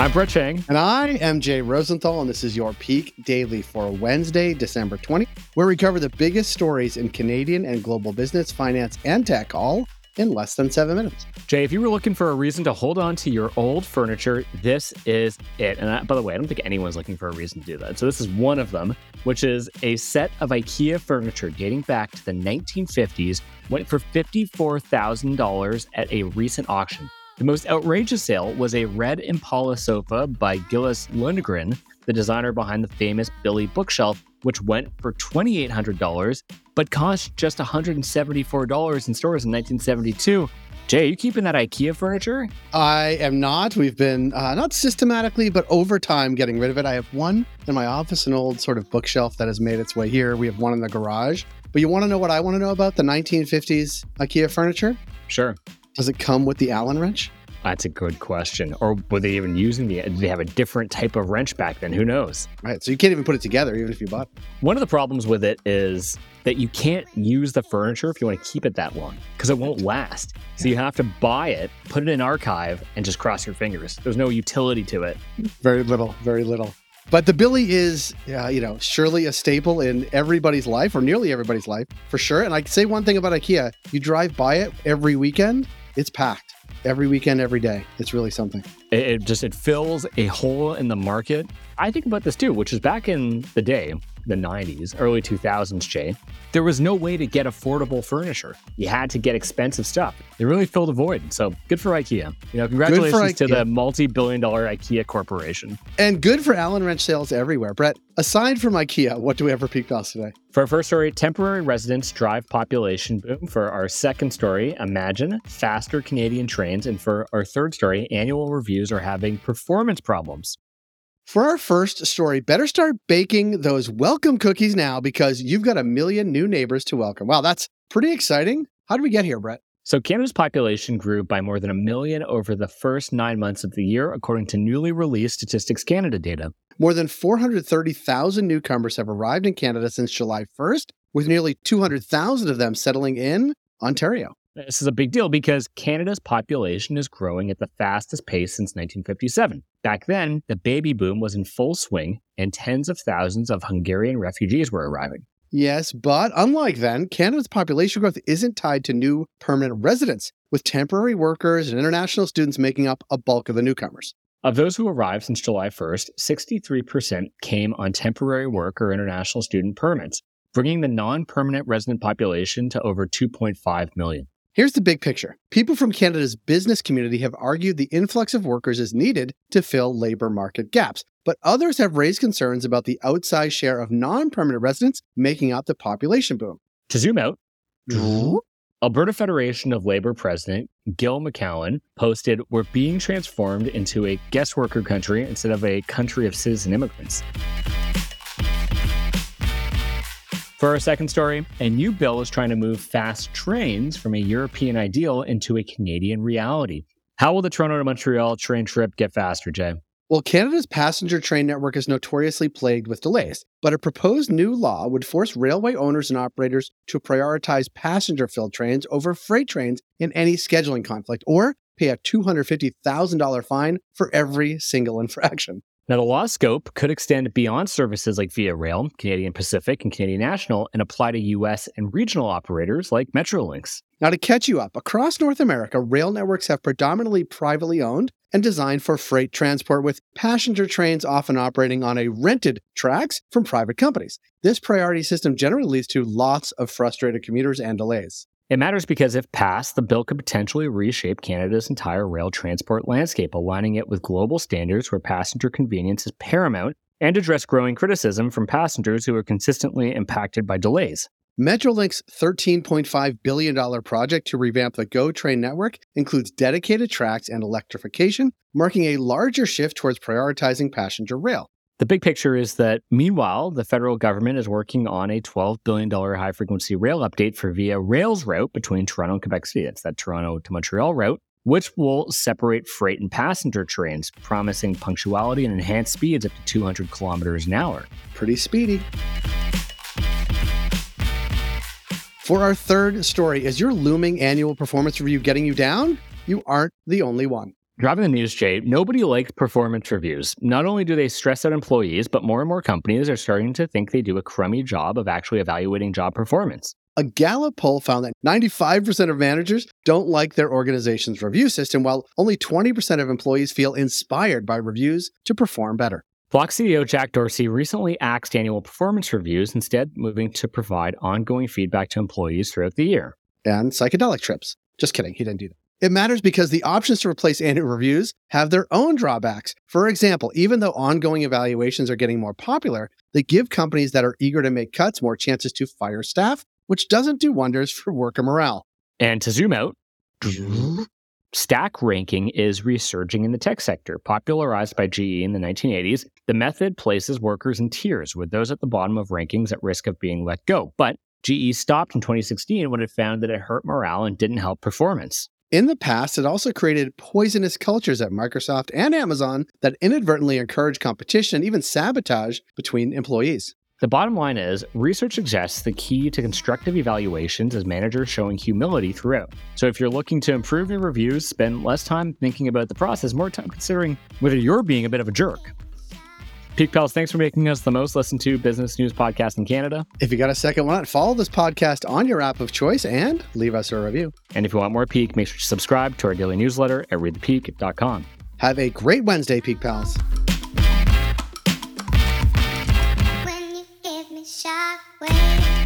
I'm Brett Chang. And I am Jay Rosenthal, and this is your Peak Daily for Wednesday, December 20, where we cover the biggest stories in Canadian and global business, finance, and tech, all in less than seven minutes. Jay, if you were looking for a reason to hold on to your old furniture, this is it. And I, by the way, I don't think anyone's looking for a reason to do that. So this is one of them, which is a set of IKEA furniture dating back to the 1950s, went for $54,000 at a recent auction. The most outrageous sale was a red Impala sofa by Gillis Lundgren, the designer behind the famous Billy bookshelf, which went for $2,800, but cost just $174 in stores in 1972. Jay, are you keeping that IKEA furniture? I am not. We've been uh, not systematically, but over time getting rid of it. I have one in my office, an old sort of bookshelf that has made its way here. We have one in the garage. But you want to know what I want to know about the 1950s IKEA furniture? Sure. Does it come with the Allen wrench? That's a good question. Or were they even using the? Did they have a different type of wrench back then? Who knows? Right. So you can't even put it together, even if you bought. It. One of the problems with it is that you can't use the furniture if you want to keep it that long because it won't last. So you have to buy it, put it in archive, and just cross your fingers. There's no utility to it. Very little. Very little. But the Billy is, uh, you know, surely a staple in everybody's life or nearly everybody's life for sure. And I say one thing about IKEA: you drive by it every weekend, it's packed every weekend, every day. It's really something. It, it, just it fills a hole in the market. I think about this too, which is back in the day, the 90s, early 2000s, Jay. There was no way to get affordable furniture. You had to get expensive stuff. They really filled a void. So good for IKEA. You know, congratulations to the multi-billion-dollar IKEA corporation. And good for Allen wrench sales everywhere. Brett, aside from IKEA, what do we have for Peak Pals today? For our first story, temporary residents drive population boom. For our second story, imagine faster Canadian trains. And for our third story, annual reviews are having performance problems. For our first story, better start baking those welcome cookies now because you've got a million new neighbors to welcome. Wow, that's pretty exciting. How did we get here, Brett? So, Canada's population grew by more than a million over the first nine months of the year, according to newly released Statistics Canada data. More than 430,000 newcomers have arrived in Canada since July 1st, with nearly 200,000 of them settling in Ontario. This is a big deal because Canada's population is growing at the fastest pace since 1957. Back then, the baby boom was in full swing and tens of thousands of Hungarian refugees were arriving. Yes, but unlike then, Canada's population growth isn't tied to new permanent residents, with temporary workers and international students making up a bulk of the newcomers. Of those who arrived since July 1st, 63% came on temporary work or international student permits, bringing the non permanent resident population to over 2.5 million. Here's the big picture. People from Canada's business community have argued the influx of workers is needed to fill labor market gaps, but others have raised concerns about the outsized share of non permanent residents making up the population boom. To zoom out, mm-hmm. Alberta Federation of Labor President Gil McGowan posted, We're being transformed into a guest worker country instead of a country of citizen immigrants. For our second story, a new bill is trying to move fast trains from a European ideal into a Canadian reality. How will the Toronto to Montreal train trip get faster, Jay? Well, Canada's passenger train network is notoriously plagued with delays, but a proposed new law would force railway owners and operators to prioritize passenger filled trains over freight trains in any scheduling conflict or pay a $250,000 fine for every single infraction. Now, the law scope could extend beyond services like Via Rail, Canadian Pacific, and Canadian National and apply to U.S. and regional operators like Metrolinx. Now, to catch you up, across North America, rail networks have predominantly privately owned and designed for freight transport, with passenger trains often operating on a rented tracks from private companies. This priority system generally leads to lots of frustrated commuters and delays. It matters because if passed, the bill could potentially reshape Canada's entire rail transport landscape, aligning it with global standards where passenger convenience is paramount and address growing criticism from passengers who are consistently impacted by delays. Metrolinx's $13.5 billion project to revamp the GO train network includes dedicated tracks and electrification, marking a larger shift towards prioritizing passenger rail. The big picture is that meanwhile, the federal government is working on a $12 billion high frequency rail update for Via Rail's route between Toronto and Quebec City. That's that Toronto to Montreal route, which will separate freight and passenger trains, promising punctuality and enhanced speeds up to 200 kilometers an hour. Pretty speedy. For our third story, is your looming annual performance review getting you down? You aren't the only one. Driving the news, Jay, nobody likes performance reviews. Not only do they stress out employees, but more and more companies are starting to think they do a crummy job of actually evaluating job performance. A Gallup poll found that 95% of managers don't like their organization's review system, while only 20% of employees feel inspired by reviews to perform better. Block CEO Jack Dorsey recently axed annual performance reviews, instead, moving to provide ongoing feedback to employees throughout the year. And psychedelic trips. Just kidding, he didn't do that. It matters because the options to replace annual reviews have their own drawbacks. For example, even though ongoing evaluations are getting more popular, they give companies that are eager to make cuts more chances to fire staff, which doesn't do wonders for worker morale. And to zoom out, stack ranking is resurging in the tech sector. Popularized by GE in the 1980s, the method places workers in tiers, with those at the bottom of rankings at risk of being let go. But GE stopped in 2016 when it found that it hurt morale and didn't help performance. In the past, it also created poisonous cultures at Microsoft and Amazon that inadvertently encourage competition even sabotage between employees. The bottom line is research suggests the key to constructive evaluations is managers showing humility throughout. So if you're looking to improve your reviews, spend less time thinking about the process, more time considering whether you're being a bit of a jerk. Peak Pals, thanks for making us the most listened to business news podcast in Canada. If you got a second, why not follow this podcast on your app of choice and leave us a review? And if you want more Peak, make sure to subscribe to our daily newsletter at readthepeak.com. Have a great Wednesday, Peak Pals. When you give me shockwave.